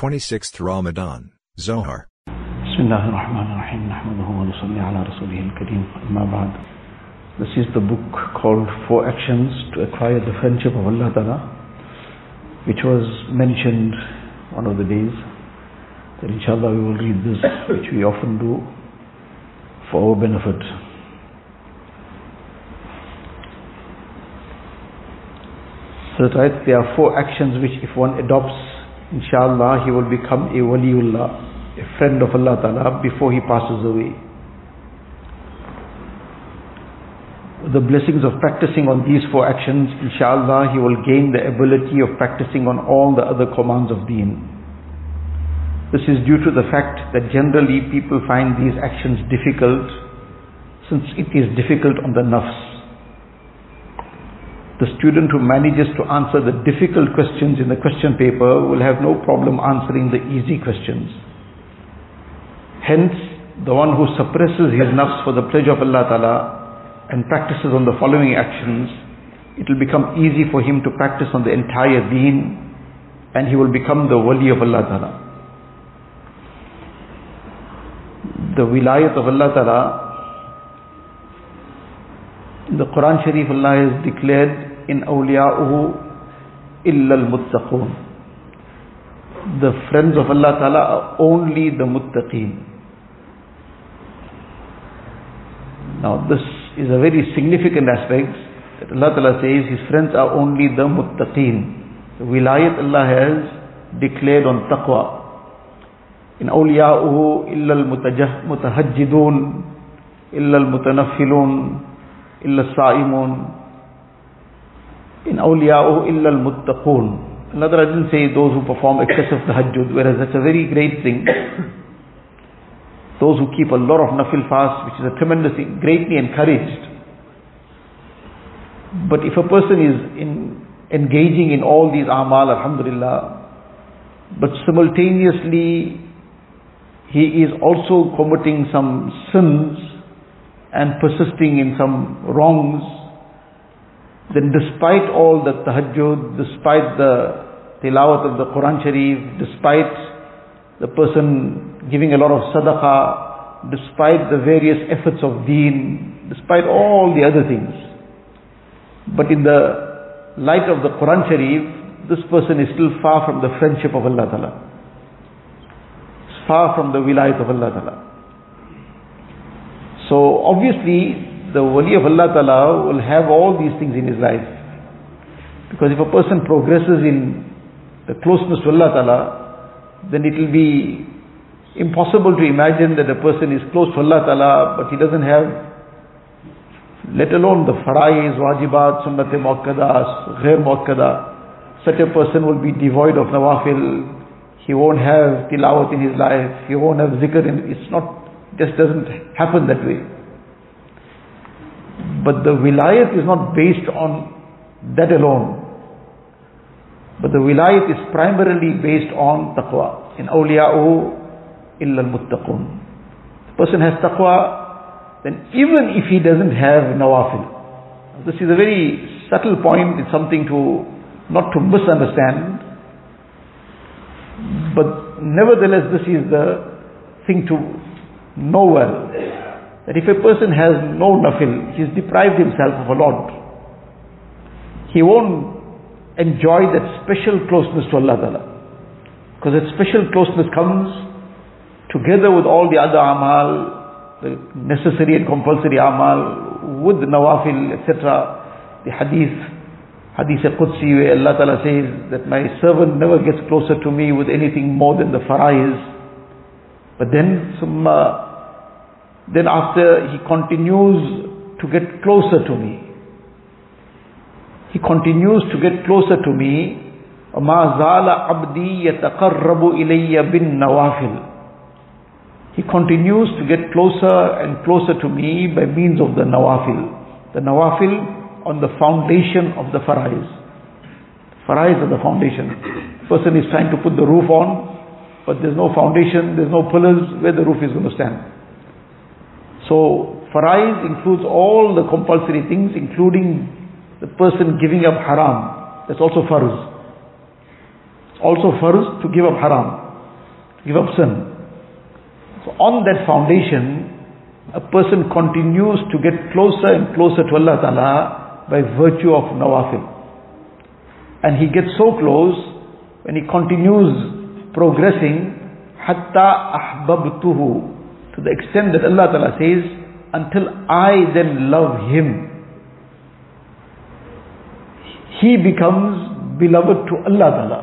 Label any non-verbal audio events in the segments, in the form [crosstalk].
26th Ramadan, Dhohr. This is the book called Four Actions to Acquire the Friendship of Allah Ta'ala which was mentioned one of the days that inshallah we will read this which we often do for our benefit. So that right, there are four actions which if one adopts inshallah he will become a waliullah a friend of Allah Ta'ala before he passes away. The blessings of practicing on these four actions, inshallah, he will gain the ability of practicing on all the other commands of deen. This is due to the fact that generally people find these actions difficult since it is difficult on the nafs. The student who manages to answer the difficult questions in the question paper will have no problem answering the easy questions. Hence, the one who suppresses his nafs for the pleasure of Allah Ta'ala and practices on the following actions, it will become easy for him to practice on the entire deen and he will become the wali of Allah Ta'ala. The wilayat of Allah Ta'ala, the Quran Sharif Allah has declared in awliya'uhu illa al-muttaqun. The friends of Allah Ta'ala are only the muttaqeen. Now this is a very significant aspect that Allah Ta'ala says His friends are only the muttaqeen. The wilayat Allah has declared on taqwa. In awliya'uhu illa al-mutahajjidun, illa al-mutanaffilun, illa al-sa'imun. In awliya'uhu illa al-muttaqun. Allah didn't say those who perform excessive tahajjud, whereas that's a very great thing those who keep a lot of nafil fast, which is a tremendous thing, greatly encouraged. But if a person is in engaging in all these amal, alhamdulillah, but simultaneously he is also committing some sins and persisting in some wrongs, then despite all the tahajjud, despite the tilawat of the Quran Sharif, despite the person giving a lot of sadaqah, despite the various efforts of deen, despite all the other things. But in the light of the Quran Sharif, this person is still far from the friendship of Allah Ta'ala. Far from the wilayat of Allah Ta'ala. So obviously, the wali of Allah Ta'ala will have all these things in his life. Because if a person progresses in the closeness to Allah Ta'ala, then it will be impossible to imagine that a person is close to Allah Ta'ala, but he doesn't have, let alone the faraiz, wajibat, sunnat muakkada, ghair muakkada. Such a person will be devoid of nawafil. He won't have tilawat in his life. He won't have zikr. In, it's not, just doesn't happen that way. But the wilayat is not based on that alone. But the wilayat is primarily based on taqwa. In awliya'u, illa al-muttaqun. The person has taqwa, then even if he doesn't have nawafil, this is a very subtle point, it's something to, not to misunderstand, but nevertheless this is the thing to know well, that if a person has no nafil, he's deprived himself of a lot. He won't enjoy that special closeness to Allah Ta'ala. Because that special closeness comes together with all the other amal, the necessary and compulsory amal, with nawafil, etc. The hadith, hadith Qudsi where Allah Ta'ala says that my servant never gets closer to me with anything more than the faraiz. But then, summa, then after he continues to get closer to me. He continues to get closer to me. ما زال عبدي يتقرب إلي بالنوافل he continues to get closer and closer to me by means of the nawafil. The nawafil on the foundation of the farais. Farais are the foundation. Person is trying to put the roof on, but there's no foundation, there's no pillars where the roof is going to stand. So farais includes all the compulsory things, including the person giving up haram. That's also farz. It's also farz to give up haram. give up sin. So on that foundation, a person continues to get closer and closer to Allah Ta'ala by virtue of nawafil. And he gets so close when he continues progressing, hatta ahbabtuhu, to the extent that Allah Ta'ala says, until I then love him. He becomes beloved to Allah Ta'ala.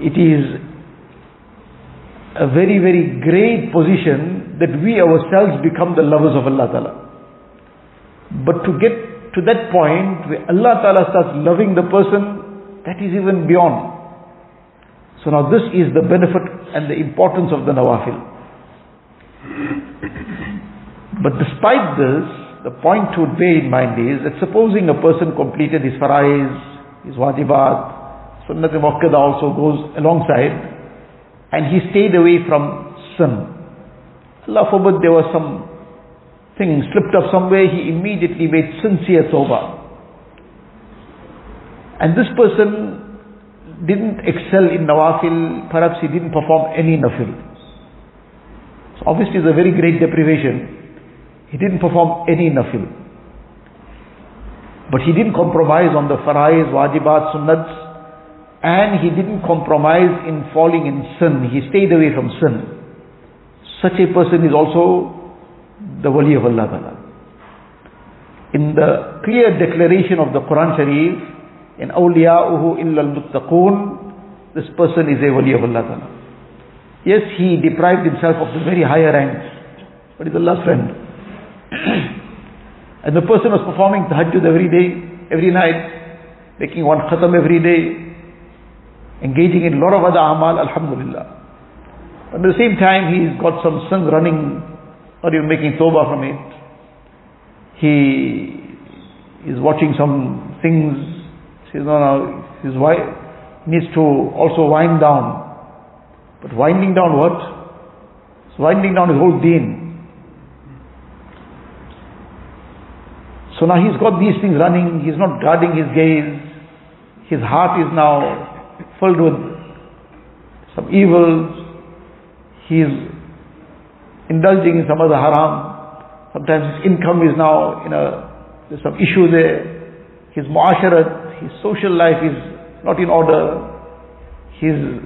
It is a very, very great position that we ourselves become the lovers of Allah Ta'ala. But to get to that point where Allah Ta'ala starts loving the person, that is even beyond. So now this is the benefit and the importance of the nawafil. But despite this, the point to bear in mind is that supposing a person completed his farais, his wajibat, sunnat muakkada also goes alongside, and he stayed away from sin. Allah forbid there was some thing slipped up somewhere, he immediately made sincere tawbah. And this person didn't excel in nawafil, perhaps he didn't perform any nafil. So obviously it's a very great deprivation. He didn't perform any nafil. But he didn't compromise on the farais, wajibat, sunnats, and he didn't compromise in falling in sin. He stayed away from sin. Such a person is also the wali of Allah Ta'ala. In the clear declaration of the Quran Sharif, in awliya'uhu illa al-muttaqun, this person is a wali of Allah Ta'ala. Yes, he deprived himself of the very higher ranks, but he's Allah's friend. [clears throat] and the person was performing tahajjud every day, every night, making one khatam every day, engaging in lot of other amal, alhamdulillah. But at the same time, he's got some sins running, or even making tawbah from it. He is watching some things. Says, no, no, his wife needs to also wind down. But winding down what? It's winding down his whole deen. So now he's got these things running, he's not guarding his gaze, his heart is now filled with some evils, he's indulging in some other haram. Sometimes his income is now in a, there's some issue there. His muasharat, his social life is not in order. He's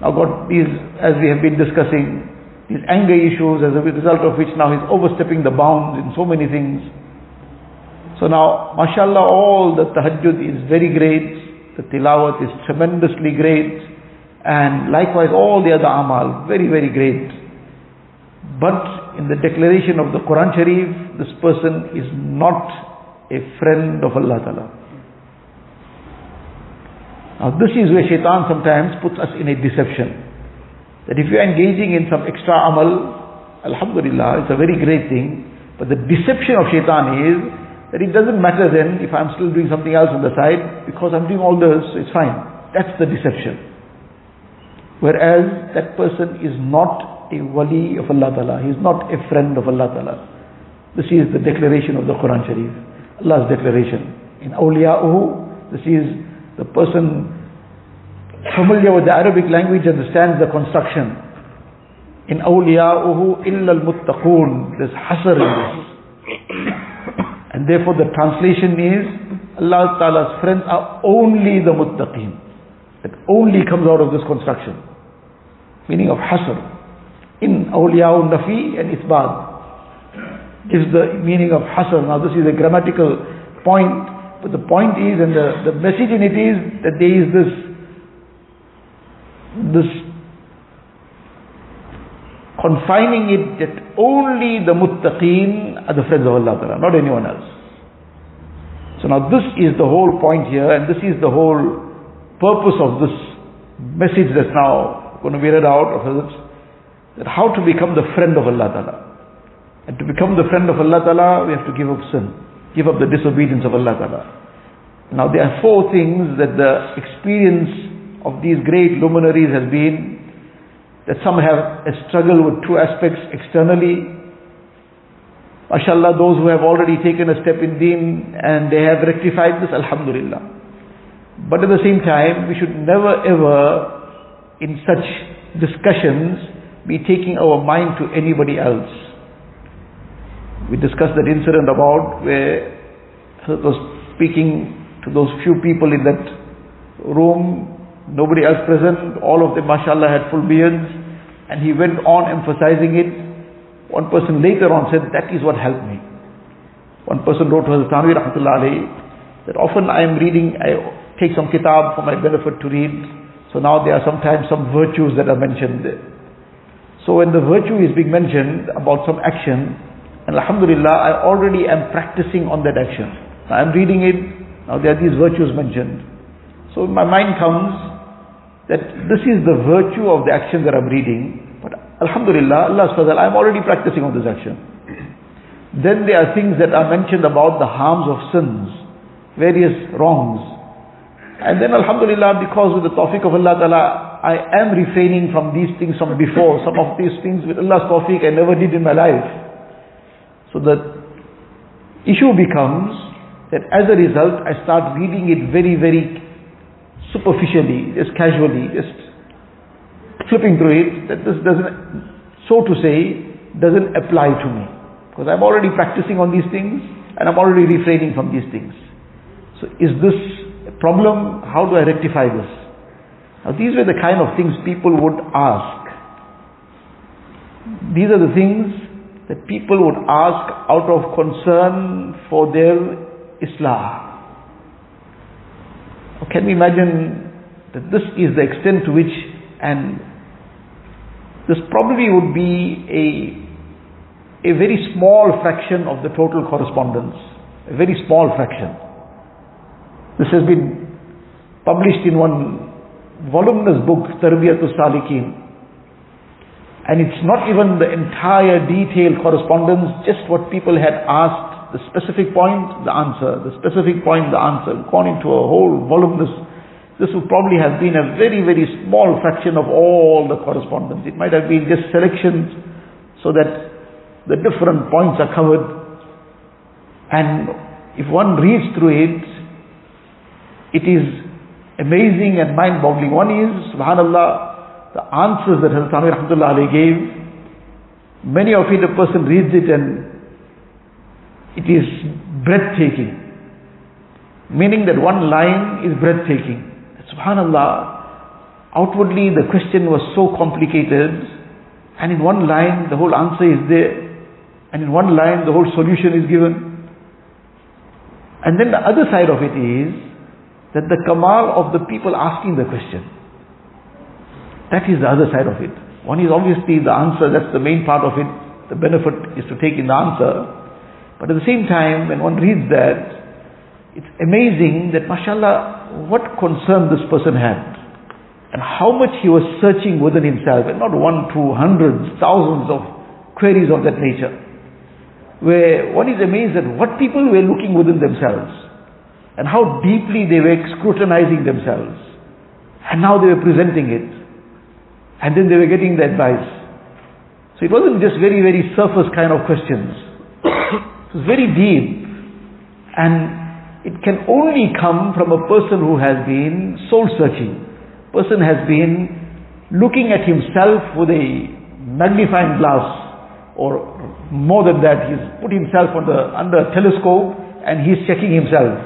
now got these, as we have been discussing, these anger issues as a result of which now he's overstepping the bounds in so many things. So now, mashallah, all the tahajjud is very great. The tilawat is tremendously great and likewise all the other amal, very, very great. But in the declaration of the Quran Sharif, this person is not a friend of Allah Ta'ala. Now this is where shaitan sometimes puts us in a deception. That if you're engaging in some extra amal, Alhamdulillah, it's a very great thing. But the deception of shaitan is that it doesn't matter then if I'm still doing something else on the side, because I'm doing all this, it's fine. That's the deception. Whereas that person is not a wali of Allah Ta'ala. He is not a friend of Allah Ta'ala. This is the declaration of the Quran Sharif. Allah's declaration. In awliya'uhu, this is the person familiar with the Arabic language understands the construction. In awliya'uhu illa al-muttaqun. There's hasr in this. And therefore the translation is, Allah Ta'ala's friends are only the muttaqeen. It only comes out of this construction. Meaning of hasr. In awliyaul nafi and isbat. Gives the meaning of hasr. Now this is a grammatical point. But the point is, and the, the message in it is, that there is this, this confining it that only the muttaqeen are the friends of Allah Ta'ala, not anyone else. So now this is the whole point here, and this is the whole purpose of this message that's now going to be read out of it, that how to become the friend of Allah Ta'ala. And to become the friend of Allah Ta'ala, we have to give up sin, give up the disobedience of Allah Ta'ala. Now there are four things that the experience of these great luminaries has been, that some have a struggle with two aspects externally. MashaAllah, those who have already taken a step in deen and they have rectified this, Alhamdulillah. But at the same time, we should never ever in such discussions be taking our mind to anybody else. We discussed that incident about where Hazrat was speaking to those few people in that room, nobody else present, all of them mashallah had full beards, and he went on emphasizing it. One person later on said, that is what helped me. One person wrote to Hazrat Thanvi that often I am reading, I take some kitab for my benefit to read, so now there are sometimes some virtues that are mentioned there. So when the virtue is being mentioned about some action, and Alhamdulillah, I already am practicing on that action. Now I'm reading it, now there are these virtues mentioned. So my mind comes that this is the virtue of the action that I'm reading, but Alhamdulillah, Allah says I'm already practicing on this action. Then there are things that are mentioned about the harms of sins, various wrongs. And then Alhamdulillah, because with the tawfiq of Allah Ta'ala, I am refraining from these things from before. Some of these things with Allah's tawfiq I never did in my life. So the issue becomes that as a result, I start reading it very, very superficially, just casually, just flipping through it, that this doesn't, so to say, doesn't apply to me. Because I'm already practicing on these things and I'm already refraining from these things. So is this a problem? How do I rectify this? Now these were the kind of things people would ask. These are the things that people would ask out of concern for their Islah. can we imagine that this is the extent to which, and this probably would be a, a very small fraction of the total correspondence, a very small fraction. This has been published in one voluminous book, Tarbiyatul Salikin, and it's not even the entire detailed correspondence, just what people had asked, the specific point, the answer, the specific point, the answer, gone into a whole voluminous. This would probably have been a very, very small fraction of all the correspondence. It might have been just selections so that the different points are covered. And if one reads through it, it is amazing and mind-boggling. One is, subhanallah, the answers that Hazrat Amir Rahmatullah gave, many of it a person reads it and it is breathtaking. Meaning that one line is breathtaking. Subhanallah, outwardly the question was so complicated and in one line the whole answer is there and in one line the whole solution is given. And then the other side of it is that the kamal of the people asking the question. That is the other side of it. One is obviously the answer, that's the main part of it. The benefit is to take in the answer. But at the same time, when one reads that, it's amazing that mashallah, what concern this person had. And how much he was searching within himself. And not one, two, hundreds, thousands of queries of that nature. Where one is amazed at what people were looking within themselves. And how deeply they were scrutinizing themselves. And now they were presenting it. And then they were getting the advice. So it wasn't just very, very surface kind of questions. [coughs] it was very deep. And it can only come from a person who has been soul searching. Person has been looking at himself with a magnifying glass or more than that, he's put himself the, under a telescope and he's checking himself,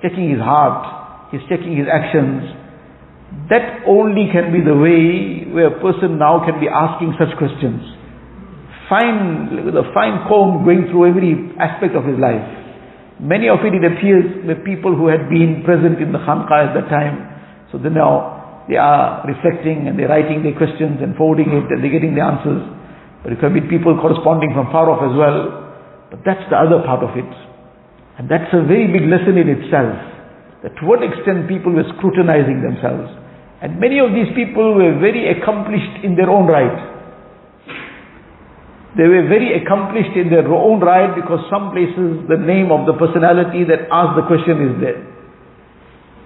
checking his heart, he's checking his actions, that only can be the way where a person now can be asking such questions. Fine, with a fine comb going through every aspect of his life. Many of it, it appears, were people who had been present in the Khanqa at that time. So they now, they are reflecting and they're writing their questions and forwarding it and they're getting the answers. But it can be people corresponding from far off as well. But that's the other part of it. And that's a very big lesson in itself. That to what extent people were scrutinizing themselves. And many of these people were very accomplished in their own right. They were very accomplished in their own right because some places the name of the personality that asked the question is there.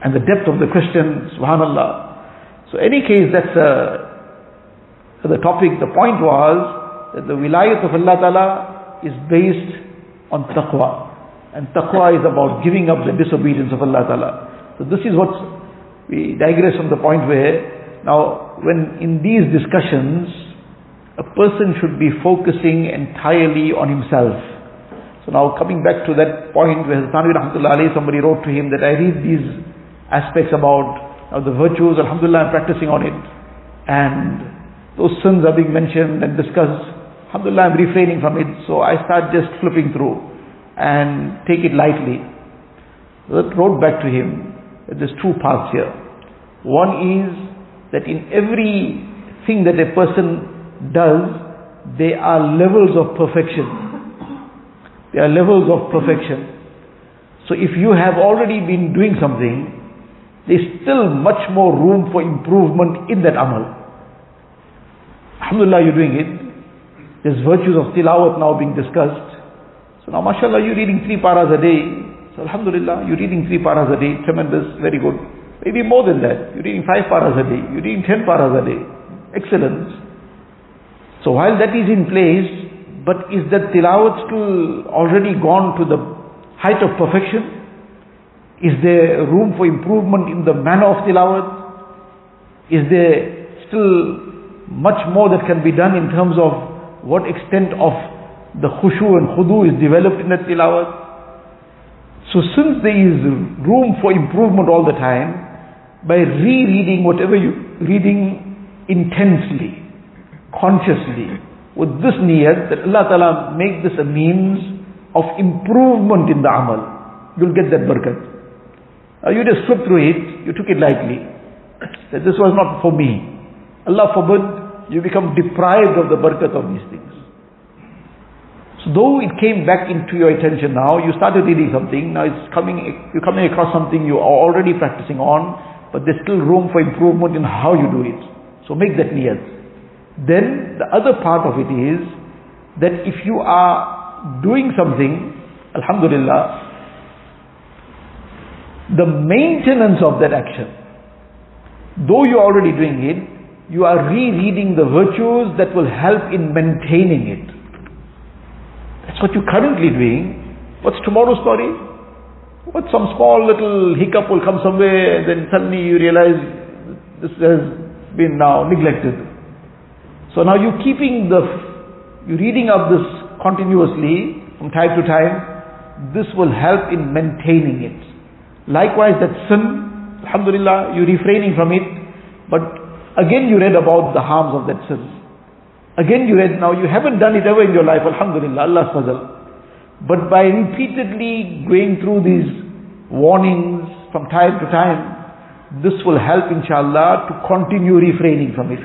And the depth of the question, subhanallah. So any case, that's uh, the topic. The point was that the wilayat of Allah Ta'ala is based on taqwa. And taqwa is about giving up the disobedience of Allah Ta'ala. So this is what we digress from the point where now when in these discussions, a person should be focusing entirely on himself. So now coming back to that point where Thanvi Rahmatullah somebody wrote to him that I read these aspects about now the virtues, Alhamdulillah I'm practicing on it. And those sins are being mentioned and discussed. Alhamdulillah I'm refraining from it. So I start just flipping through and take it lightly. That wrote back to him that there's two paths here. One is that in every thing that a person does, there are levels of perfection. There are levels of perfection. So if you have already been doing something, there's still much more room for improvement in that amal. Alhamdulillah, you're doing it. There's virtues of tilawat now being discussed. So now, mashallah, you're reading three paras a day. So alhamdulillah, you're reading three paras a day. Tremendous, very good. Maybe more than that. You're reading five paras a day. You're reading ten paras a day. Excellence. So while that is in place, but is that tilawat still already gone to the height of perfection? Is there room for improvement in the manner of tilawat? Is there still much more that can be done in terms of what extent of the khushu and khudu is developed in the tilawat? So since there is room for improvement all the time, by rereading whatever you're reading intensely, consciously, with this niyat that Allah Ta'ala make this a means of improvement in the amal. You'll get that barakat. Uh, you just slipped through it, you took it lightly. That this was not for me. Allah forbid you become deprived of the barakat of these things. So though it came back into your attention now, you started reading something, now it's coming, you're coming across something you are already practicing on, but there's still room for improvement in how you do it. So make that niyat. Then the other part of it is that if you are doing something, Alhamdulillah, the maintenance of that action, though you're already doing it, you are rereading the virtues that will help in maintaining it. What you're currently doing. What's tomorrow's story? What some small little hiccup will come somewhere, and then suddenly you realize this has been now neglected. So now you're keeping the, you're reading up this continuously from time to time. This will help in maintaining it. Likewise, that sin, alhamdulillah, you're refraining from it, but again you read about the harms of that sin. Again you read, now you haven't done it ever in your life, alhamdulillah, Allah's fazal. But by repeatedly going through these warnings from time to time, this will help inshallah to continue refraining from it.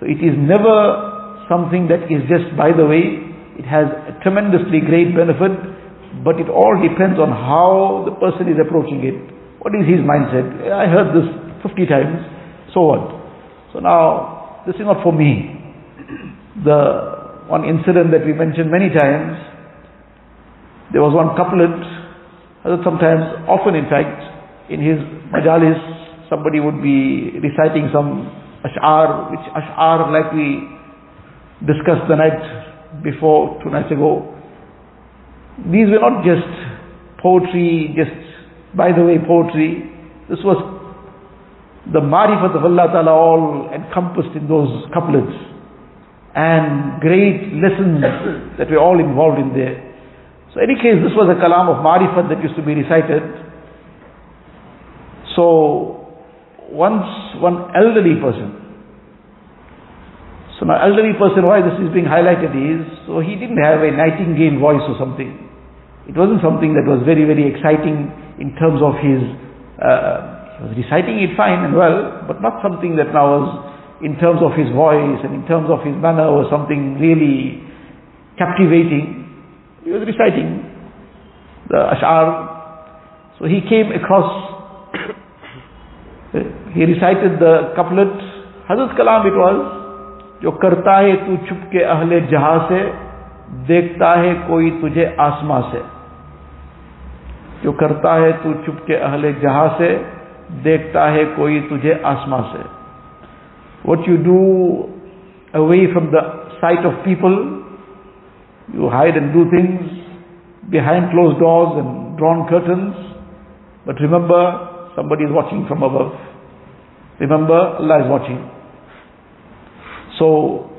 So it is never something that is just by the way. It has a tremendously great benefit, but it all depends on how the person is approaching it. What is his mindset? I heard this 50 times, so what? So now, this is not for me. The one incident that we mentioned many times, there was one couplet, sometimes, often in fact, in his majalis, somebody would be reciting some ash'ar, which ash'ar like we discussed the night before, two nights ago. These were not just poetry, just by the way poetry. This was the marifat of Allah Ta'ala all encompassed in those couplets and great lessons that were all involved in there. So any case, this was a kalam of marifat that used to be recited. So once one elderly person. So now elderly person, why this is being highlighted is, so he didn't have a nightingale voice or something. It wasn't something that was very, very exciting in terms of his, uh, he was reciting it fine and well, but not something that now was in terms of his voice and in terms of his manner was something really captivating. He was reciting the Ash'ar. So he came across, he recited the couplet, Hazrat Kalam it was, جو کرتا ہے تو چھپ کے اہل جہاں سے دیکھتا ہے کوئی تجھے آسماں سے جو کرتا ہے تو چھپ کے اہل جہاں سے دیکھتا ہے کوئی تجھے آسماں سے what you do away from the sight of people you hide and do things behind closed doors and drawn curtains but remember Somebody is watching from above. Remember, Allah is watching. So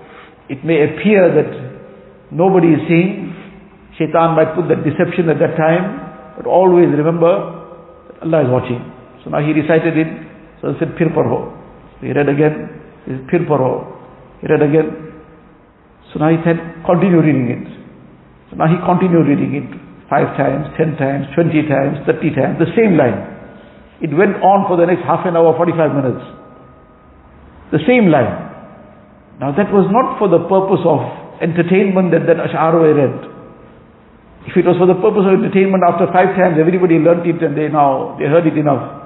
it may appear that nobody is seeing. Shaitan might put that deception at that time, but always remember Allah is watching. So now he recited it, so he said Pir Parho. So he read again, Pir Parho. He read again. So now he said, continue reading it. So now he continued reading it five times, ten times, twenty times, thirty times, the same line. It went on for the next half an hour, 45 minutes. The same line. Now that was not for the purpose of entertainment that that Ash'ar read. If it was for the purpose of entertainment, after five times everybody learnt it and they now, they heard it enough.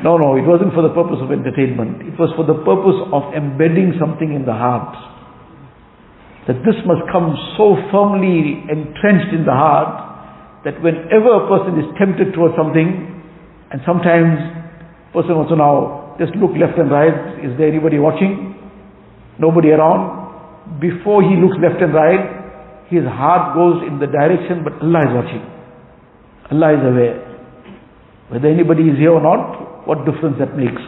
No, no, it wasn't for the purpose of entertainment. It was for the purpose of embedding something in the heart. That this must come so firmly entrenched in the heart that whenever a person is tempted towards something, and sometimes person also now just look left and right, is there anybody watching? Nobody around. Before he looks left and right, his heart goes in the direction, but Allah is watching. Allah is aware. Whether anybody is here or not, what difference that makes?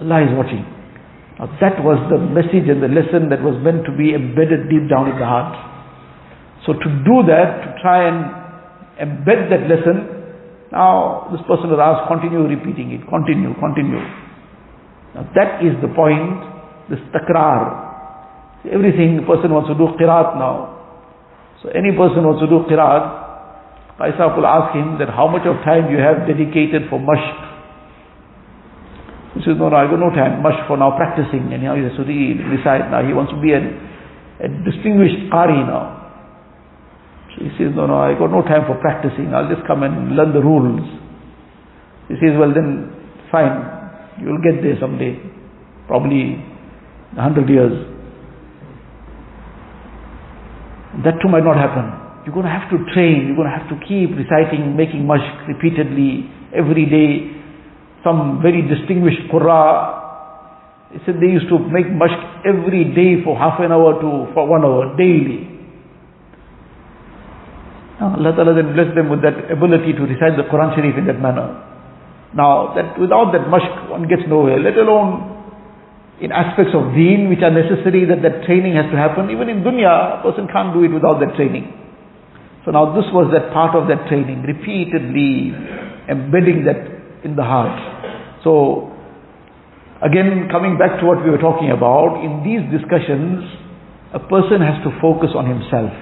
Allah is watching. Now that was the message and the lesson that was meant to be embedded deep down in the heart. So to do that, to try and embed that lesson, now this person was asked, continue repeating it, continue, continue. Now that is the point, this takrar. Everything, the person wants to do qirat now. So any person wants to do qirat, Qaisaf will ask him that how much of time you have dedicated for mashq. He says, no, no, I got no time, mashq for now practicing. And now he has to read, recite now. He wants to be a, distinguished qari now. He says, no, no, I got no time for practicing. I'll just come and learn the rules. He says, well then, fine. You'll get there someday. Probably a hundred years. That too might not happen. You're going to have to train, you're going to have to keep reciting, making mashq repeatedly, every day. Some very distinguished qurra, they said they used to make mashq every day for half an hour to for one hour, daily. Now, Allah Ta'ala then blessed them with that ability to recite the Quran Sharif in that manner. Now, that without that mashq, one gets nowhere, let alone in aspects of deen which are necessary that that training has to happen. Even in dunya, a person can't do it without that training. So now this was that part of that training, repeatedly embedding that in the heart. So again, coming back to what we were talking about, in these discussions, a person has to focus on himself.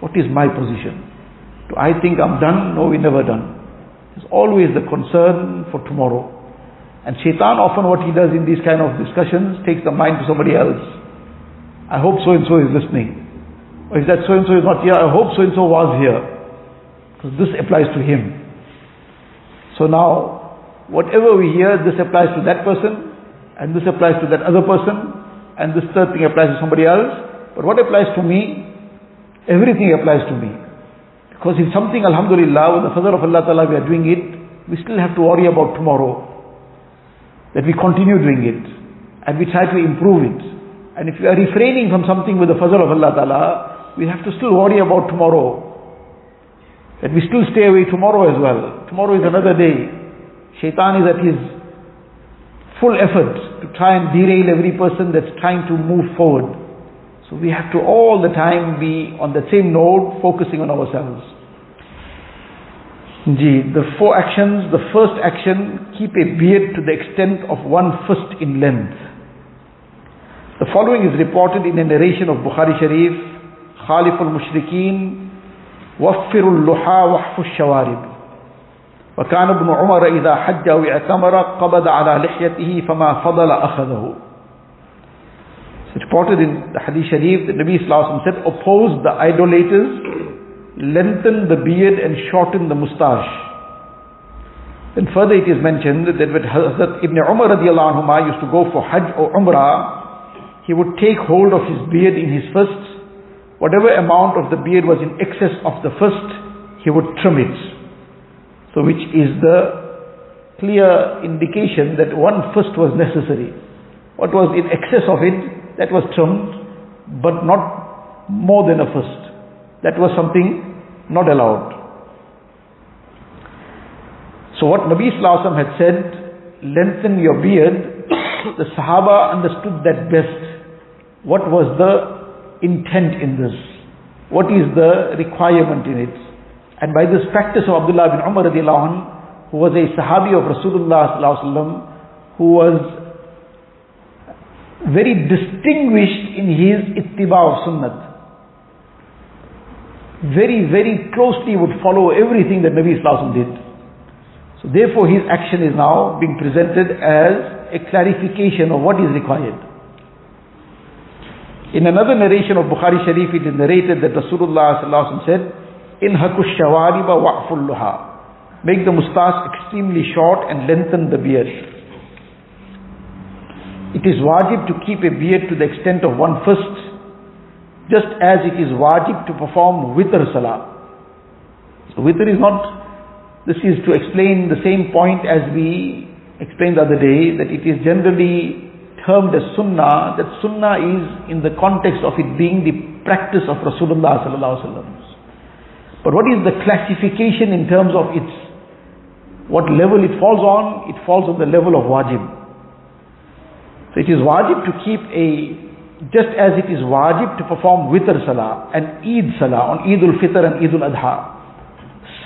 What is my position? Do I think I'm done? No, we're never done. There's always the concern for tomorrow. And shaitan often what he does in these kind of discussions takes the mind to somebody else. I hope so and so is listening. Or if that so and so is not here, I hope so and so was here. Because this applies to him. So now, whatever we hear, this applies to that person, and this applies to that other person, and this third thing applies to somebody else. But what applies to me, everything applies to me. Because if something, alhamdulillah, with the fadl of Allah Ta'ala we are doing it, we still have to worry about tomorrow that we continue doing it and we try to improve it. And if we are refraining from something with the fazl of Allah Ta'ala, we have to still worry about tomorrow. That we still stay away tomorrow as well. Tomorrow is another day. Shaitan is at his full effort to try and derail every person that's trying to move forward. So we have to all the time be on the same note, focusing on ourselves. Ji, the four actions, the first action, keep a beard to the extent of one fist in length. The following is reported in a narration of Bukhari Sharif, Khalif al-Mushrikeen, وفر اللحى وحف الشوارب وكان ابن عمر إذا حج أو اعتمر قبض على لحيته فما فضل أخذه It's reported in the Hadith Sharif that Nabi Sallallahu said, oppose the idolaters lengthen the beard and shorten the mustache. Then further it is mentioned that when Hazrat Ibn Umar radiallahu anhu used to go for Hajj or Umrah, he would take hold of his beard in his fists. Whatever amount of the beard was in excess of the fist, he would trim it. So which is the clear indication that one fist was necessary. What was in excess of it, that was trimmed, but not more than a fist. That was something not allowed. So what Nabi Sallallahu had said, lengthen your beard [coughs] the Sahaba understood that best. What was the intent in this? What is the requirement in it? And by this practice of Abdullah bin Umar anh, who was a Sahabi of Rasulullah who was very distinguished in his ittiba of sunnah. Very, very closely would follow everything that Nabi Sallallahu did. So therefore his action is now being presented as a clarification of what is required. In another narration of Bukhari Sharif it is narrated that Rasulullah said, In hakush shawariba wa'fulluha. Make the mustache extremely short and lengthen the beard. It is wajib to keep a beard to the extent of one fist, just as it is wajib to perform witr salah. So witr is not, this is to explain the same point as we explained the other day, that it is generally termed as sunnah, that sunnah is in the context of it being the practice of Rasulullah sallallahu alaihi wasallam. But what is the classification in terms of its, what level it falls on? It falls on the level of wajib. So it is wajib to keep a, just as it is wajib to perform witr salah and Eid salah on Eid al-Fitr and Eid al-Adha.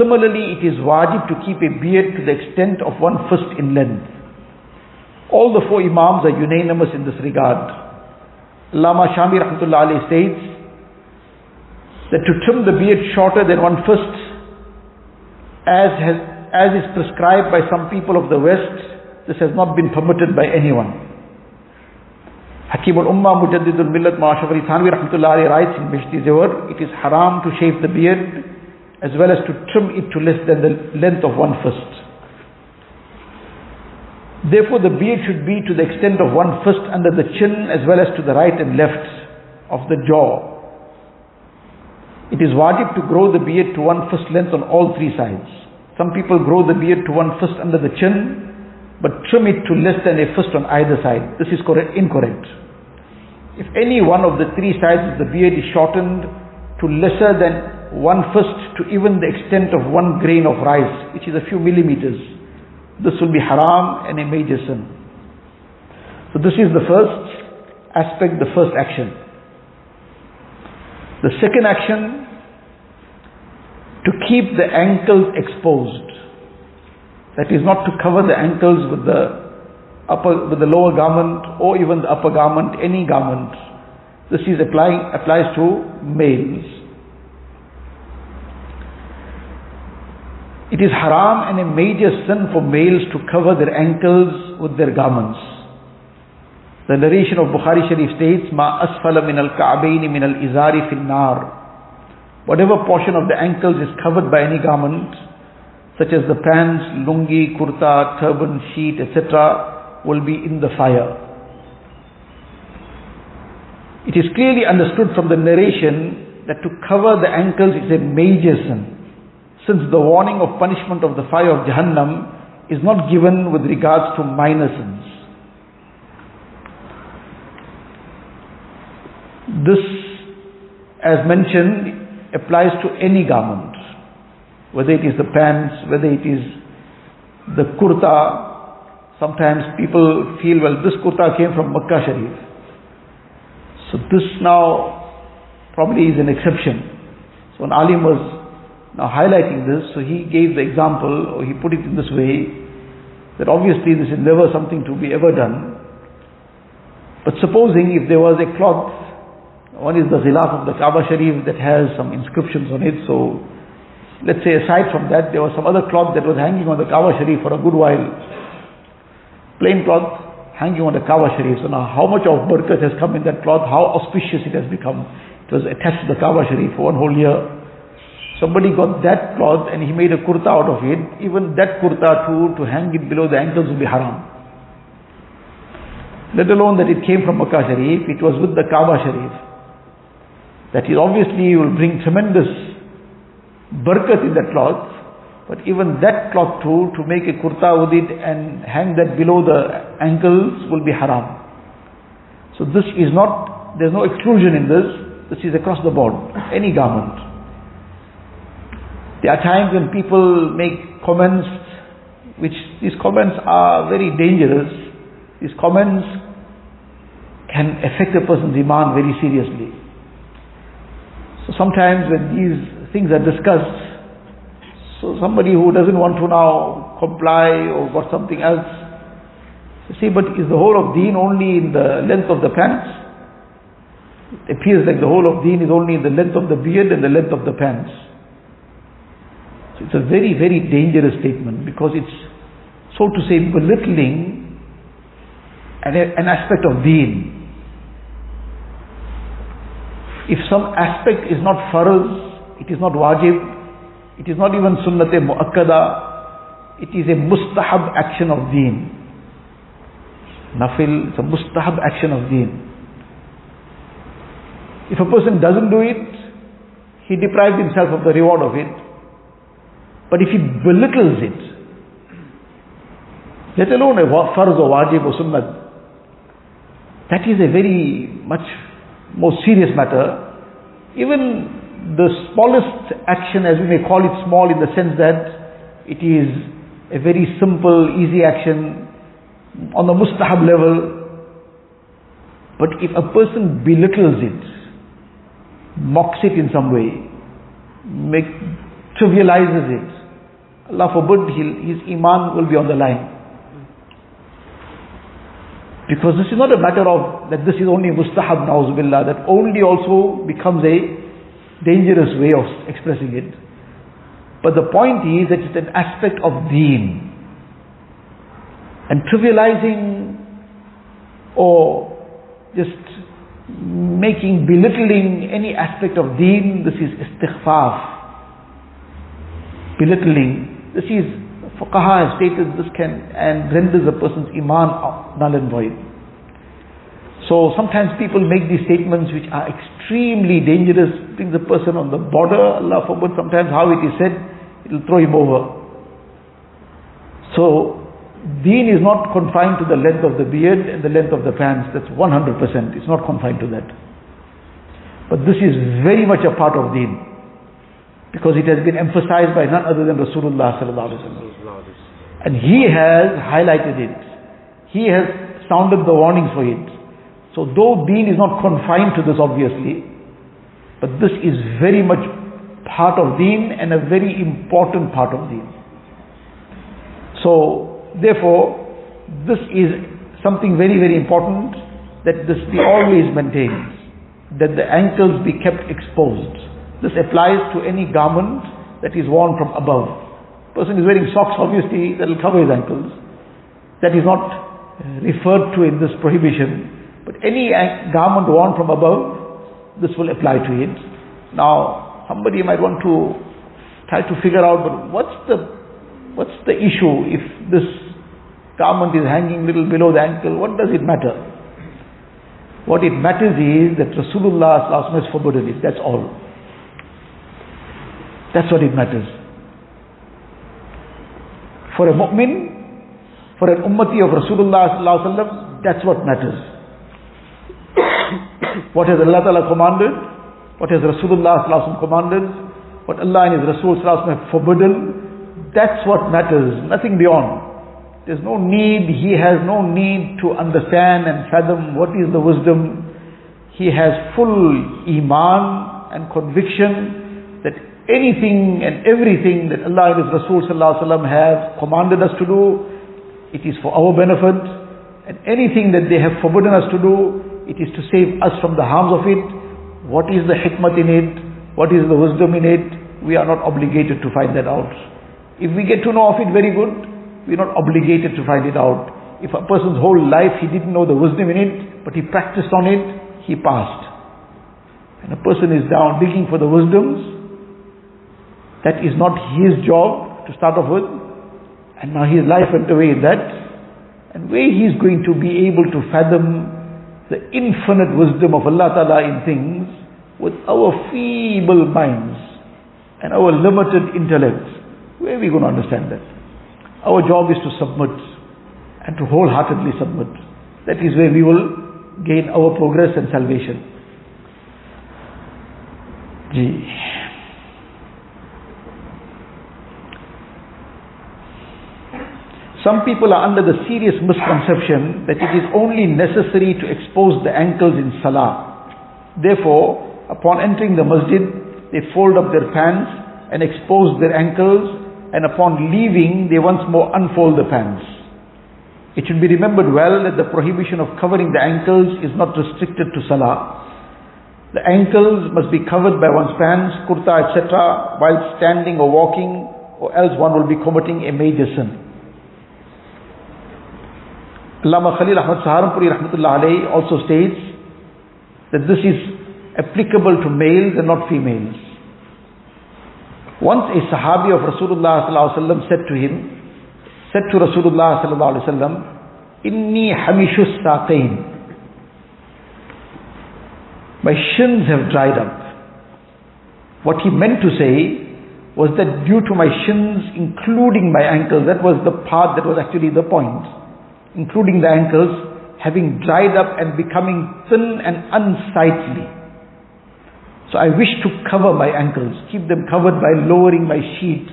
Similarly, it is wajib to keep a beard to the extent of one fist in length. All the four Imams are unanimous in this regard. Lama Shami Rahmatullah Ali states that to trim the beard shorter than one fist, as, has, as is prescribed by some people of the West, this has not been permitted by anyone. Hakim al-Ummah Mujaddid al-Millat Ma'ashaf Ali Thanvi Rahmatullah writes in Bahishti Zewar, it is haram to shave the beard as well as to trim it to less than the length of one fist. Therefore the beard should be to the extent of one fist under the chin as well as to the right and left of the jaw. It is wajib to grow the beard to one fist length on all three sides. Some people grow the beard to one fist under the chin but trim it to less than a fist on either side. This is correct, incorrect. If any one of the three sides of the beard is shortened to lesser than one fist to even the extent of one grain of rice, which is a few millimeters, this will be haram and a major sin. So this is the first aspect, the first action. The second action, to keep the ankles exposed. That is not to cover the ankles with the upper, with the lower garment or even the upper garment, any garment. This is applying, applies to males. It is haram and a major sin for males to cover their ankles with their garments. The narration of Bukhari Sharif states, Ma asfala min al-ka'bayn min al-izari fil nar. Whatever portion of the ankles is covered by any garment, such as the pants, lungi, kurta, turban, sheet, etc., will be in the fire. It is clearly understood from the narration that to cover the ankles is a major sin, since the warning of punishment of the fire of Jahannam is not given with regards to minor sins. This, as mentioned, applies to any garment whether it is the pants, whether it is the kurta. Sometimes people feel, well, this kurta came from Makkah Sharif. So this now probably is an exception. So an alim was now highlighting this, so he gave the example, or he put it in this way, that obviously this is never something to be ever done. But supposing if there was a cloth, one is the ghilaf of the Kaaba Sharif that has some inscriptions on it, so Let's say aside from that, there was some other cloth that was hanging on the Kaaba Sharif for a good while. Plain cloth hanging on the Kaaba Sharif. So now how much of barakat has come in that cloth, how auspicious it has become. It was attached to the Kaaba Sharif for one whole year. Somebody got that cloth and he made a kurta out of it. Even that kurta too, to hang it below the ankles would be haram. Let alone that it came from Makkah Sharif, it was with the Kaaba Sharif. That is obviously you will bring tremendous barakat in that cloth. But even that cloth too, to make a kurta with it and hang that below the ankles will be haram. So this is not, there's no exclusion in this. This is across the board, any garment. There are times when people make comments, which these comments are very dangerous. these comments can affect a person's iman very seriously. So sometimes when these things are discussed, so somebody who doesn't want to now comply or got something else, say, but is the whole of deen only in the length of the pants? It appears like the whole of deen is only in the length of the beard and the length of the pants. So it's a very, very dangerous statement because it's, so to say, belittling an, an aspect of deen. If some aspect is not farz, it is not wajib, it is not even sunnat muakkada, it is a mustahab action of deen. Nafil, it's a mustahab action of deen. If a person doesn't do it, he deprives himself of the reward of it. But if he belittles it, let alone a farz or wajib or sunnat, that is a very much more serious matter. Even the smallest action, as we may call it small in the sense that it is a very simple, easy action on the mustahab level. But if a person belittles it, mocks it in some way, make, trivializes it, Allah forbid his iman will be on the line. Because this is not a matter of that this is only mustahab na'uzubillah, that only also becomes a dangerous way of expressing it. But the point is that it's an aspect of deen. And trivializing or just making, belittling any aspect of deen, this is istikhfaf. Belittling. This is Fuqaha has stated this can and renders a person's iman null and void. So sometimes people make these statements which are extremely dangerous, brings a person on the border, Allah forbid, sometimes how it is said, it will throw him over. So, deen is not confined to the length of the beard and the length of the pants, that's 100%, it's not confined to that. But this is very much a part of deen. Because it has been emphasized by none other than Rasulullah sallallahu alaihi wasallam. And he has highlighted it. He has sounded the warnings for it. So though deen is not confined to this obviously, but this is very much part of deen and a very important part of deen. So therefore, this is something very, very important that this be always maintained. That the ankles be kept exposed. This applies to any garment that is worn from above. Person is wearing socks, obviously, that will cover his ankles. That is not uh, referred to in this prohibition. But any garment worn from above, this will apply to it. Now, somebody might want to try to figure out, but what's the, what's the issue if this garment is hanging little below the ankle? What does it matter? What it matters is that Rasulullah has forbidden it. That's all. That's what it matters. For a mu'min, for an ummati of Rasulullah that's what matters. [coughs] what has Allah Ta'ala commanded, what has Rasulullah commanded, what Allah and His Rasul have forbidden, that's what matters, nothing beyond. There's no need, he has no need to understand and fathom what is the wisdom. He has full iman and conviction that anything and everything that Allah and His Rasul have commanded us to do, it is for our benefit. And anything that they have forbidden us to do, it is to save us from the harms of it. What is the hikmat in it? What is the wisdom in it? We are not obligated to find that out. If we get to know of it, very good. We are not obligated to find it out. If a person's whole life he didn't know the wisdom in it, but he practiced on it, he passed. And a person is down digging for the wisdoms, that is not his job to start off with. And now his life went away in that. And where he is going to be able to fathom the infinite wisdom of Allah Ta'ala in things with our feeble minds and our limited intellects, where are we going to understand that? Our job is to submit and to wholeheartedly submit. That is where we will gain our progress and salvation. Gee. Some people are under the serious misconception that it is only necessary to expose the ankles in salah. Therefore, upon entering the masjid, they fold up their pants and expose their ankles, and upon leaving, they once more unfold the pants. It should be remembered well that the prohibition of covering the ankles is not restricted to salah. The ankles must be covered by one's pants, kurta, etc., while standing or walking, or else one will be committing a major sin. Allama Khalil Ahmad Saharanpuri Rahmatullah alayhi also states that this is applicable to males and not females. Once a Sahabi of Rasulullah said to him, said to Rasulullah Inni hamishus saqain. My shins have dried up. What he meant to say was that due to my shins, including my ankles, that was the part that was actually the point including the ankles, having dried up and becoming thin and unsightly. So I wish to cover my ankles, keep them covered by lowering my sheet,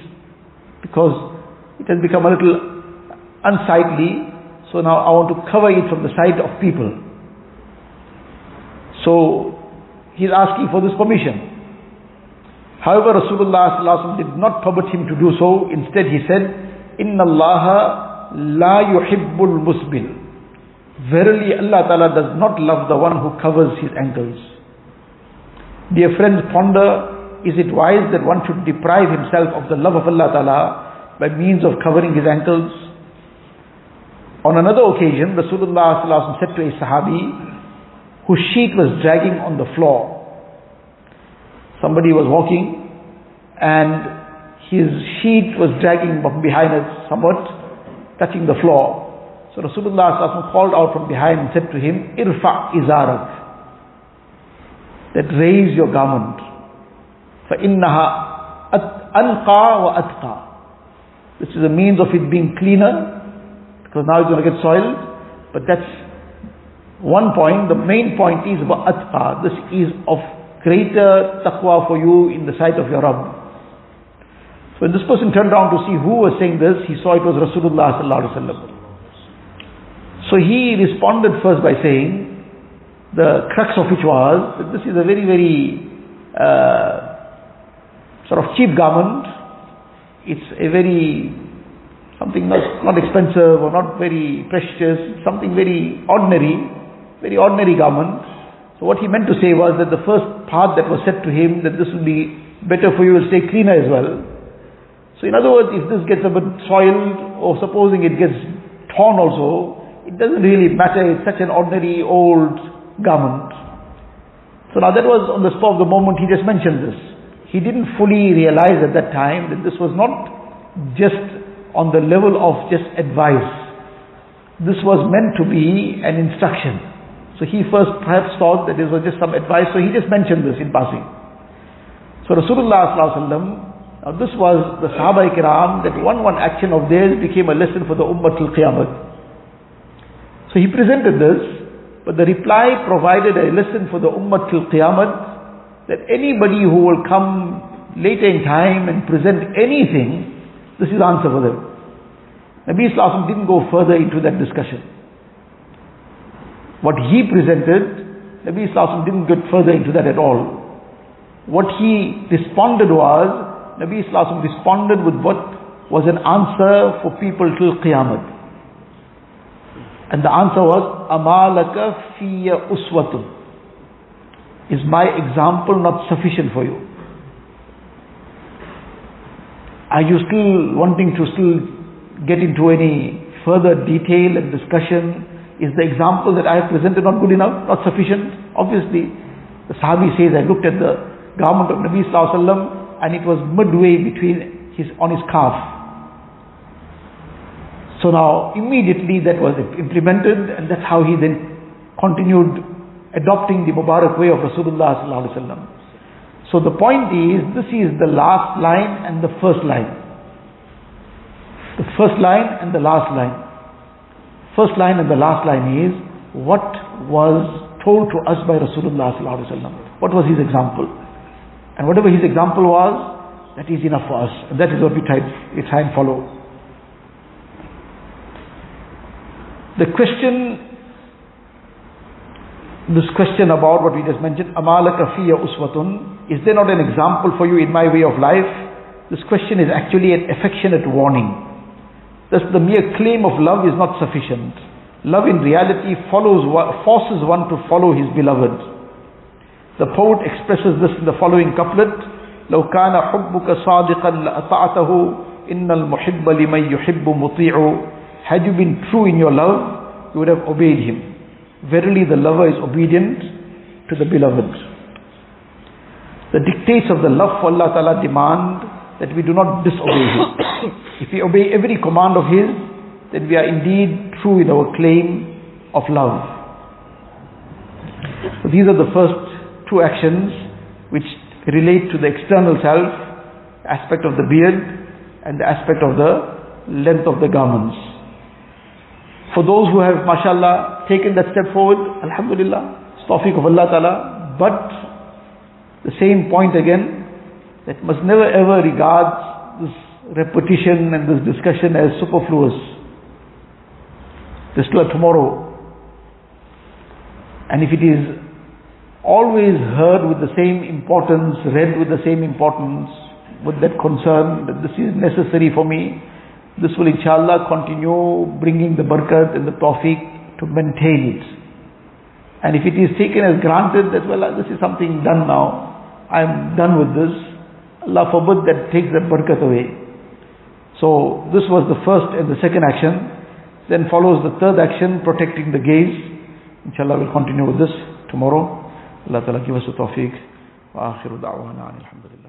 because it has become a little unsightly. So now I want to cover it from the sight of people. So he's asking for this permission. However, Rasulullah did not permit him to do so. Instead, he said, "Inna Allah La yuhibbul musbil. Verily Allah Ta'ala does not love the one who covers his ankles. Dear friends, ponder, is it wise that one should deprive himself of the love of Allah Ta'ala by means of covering his ankles? On another occasion, Rasulullah said to a Sahabi whose sheet was dragging on the floor. Somebody was walking and his sheet was dragging behind us somewhat touching the floor. So Rasulullah called out from behind and said to him, Irfa izarak. That raise your garment. فَإِنَّهَا wa atqa. This is a means of it being cleaner, because now it's going to get soiled. But that's one point. The main point is about atqa. This is of greater taqwa for you in the sight of your Rabb. When this person turned around to see who was saying this, he saw it was Rasulullah So he responded first by saying, the crux of which was that this is a very, very uh, sort of cheap garment. It's a very something not, not expensive or not very precious, something very ordinary, very ordinary garment. So what he meant to say was that the first part that was said to him that this will be better for you will stay cleaner as well. So in other words, if this gets a bit soiled or supposing it gets torn also, it doesn't really matter. It's such an ordinary old garment. So now that was on the spur of the moment he just mentioned this. He didn't fully realize at that time that this was not just on the level of just advice. This was meant to be an instruction. So he first perhaps thought that this was just some advice, so he just mentioned this in passing. So Rasulullah now this was the Sahaba Ikram that one one action of theirs became a lesson for the Ummah till Qiyamah. So he presented this, but the reply provided a lesson for the Ummah till Qiyamah that anybody who will come later in time and present anything, this is answer for them. Nabi Islam didn't go further into that discussion. What he presented, Nabi Islam didn't get further into that at all. What he responded was Nabi Islam responded with what was an answer for people till Qiyamah. And the answer was, Amalaka fiya uswatun. Is my example not sufficient for you? Are you still wanting to still get into any further detail and discussion? Is the example that I have presented not good enough? Not sufficient? Obviously, the Sahabi says, I looked at the garment of Nabi Sallallahu Alaihi Wasallam and it was midway between his on his calf. So now immediately that was implemented and that's how he then continued adopting the Mubarak way of Rasulullah So the point is, this is the last line and the first line. The first line and the last line. First line and the last line is, what was told to us by Rasulullah What was his example? And whatever his example was, that is enough for us. And that is what we try, we try and follow. The question, this question about what we just mentioned, Amalaka fiya uswatun, is there not an example for you in my way of life? This question is actually an affectionate warning. Thus the mere claim of love is not sufficient. Love in reality follows, forces one to follow his beloved. The poet expresses this in the following couplet, لو كان حبك صادقا لأطعته إن المحب لمن يحب مطيع had you been true in your love, you would have obeyed him. Verily the lover is obedient to the beloved. The dictates of the love for Allah Ta'ala demand that we do not disobey him. if we obey every command of his, then we are indeed true in our claim of love. So these are the first two actions which relate to the external self, aspect of the beard and the aspect of the length of the garments. For those who have, mashallah, taken that step forward, alhamdulillah, it's tawfiq of Allah ta'ala, but the same point again, that must never ever regard this repetition and this discussion as superfluous. There's still a tomorrow. And if it is always heard with the same importance, read with the same importance, with that concern that this is necessary for me, this will inshallah continue bringing the barakat and the tawfiq to maintain it. And if it is taken as granted that, well, this is something done now, I'm done with this, Allah forbid that takes that barakat away. So this was the first and the second action. Then follows the third action, protecting the gaze. Inshallah we'll continue with this tomorrow. Allah Ta'ala give us the tawfiq. وآخر دعوانا الحمد لله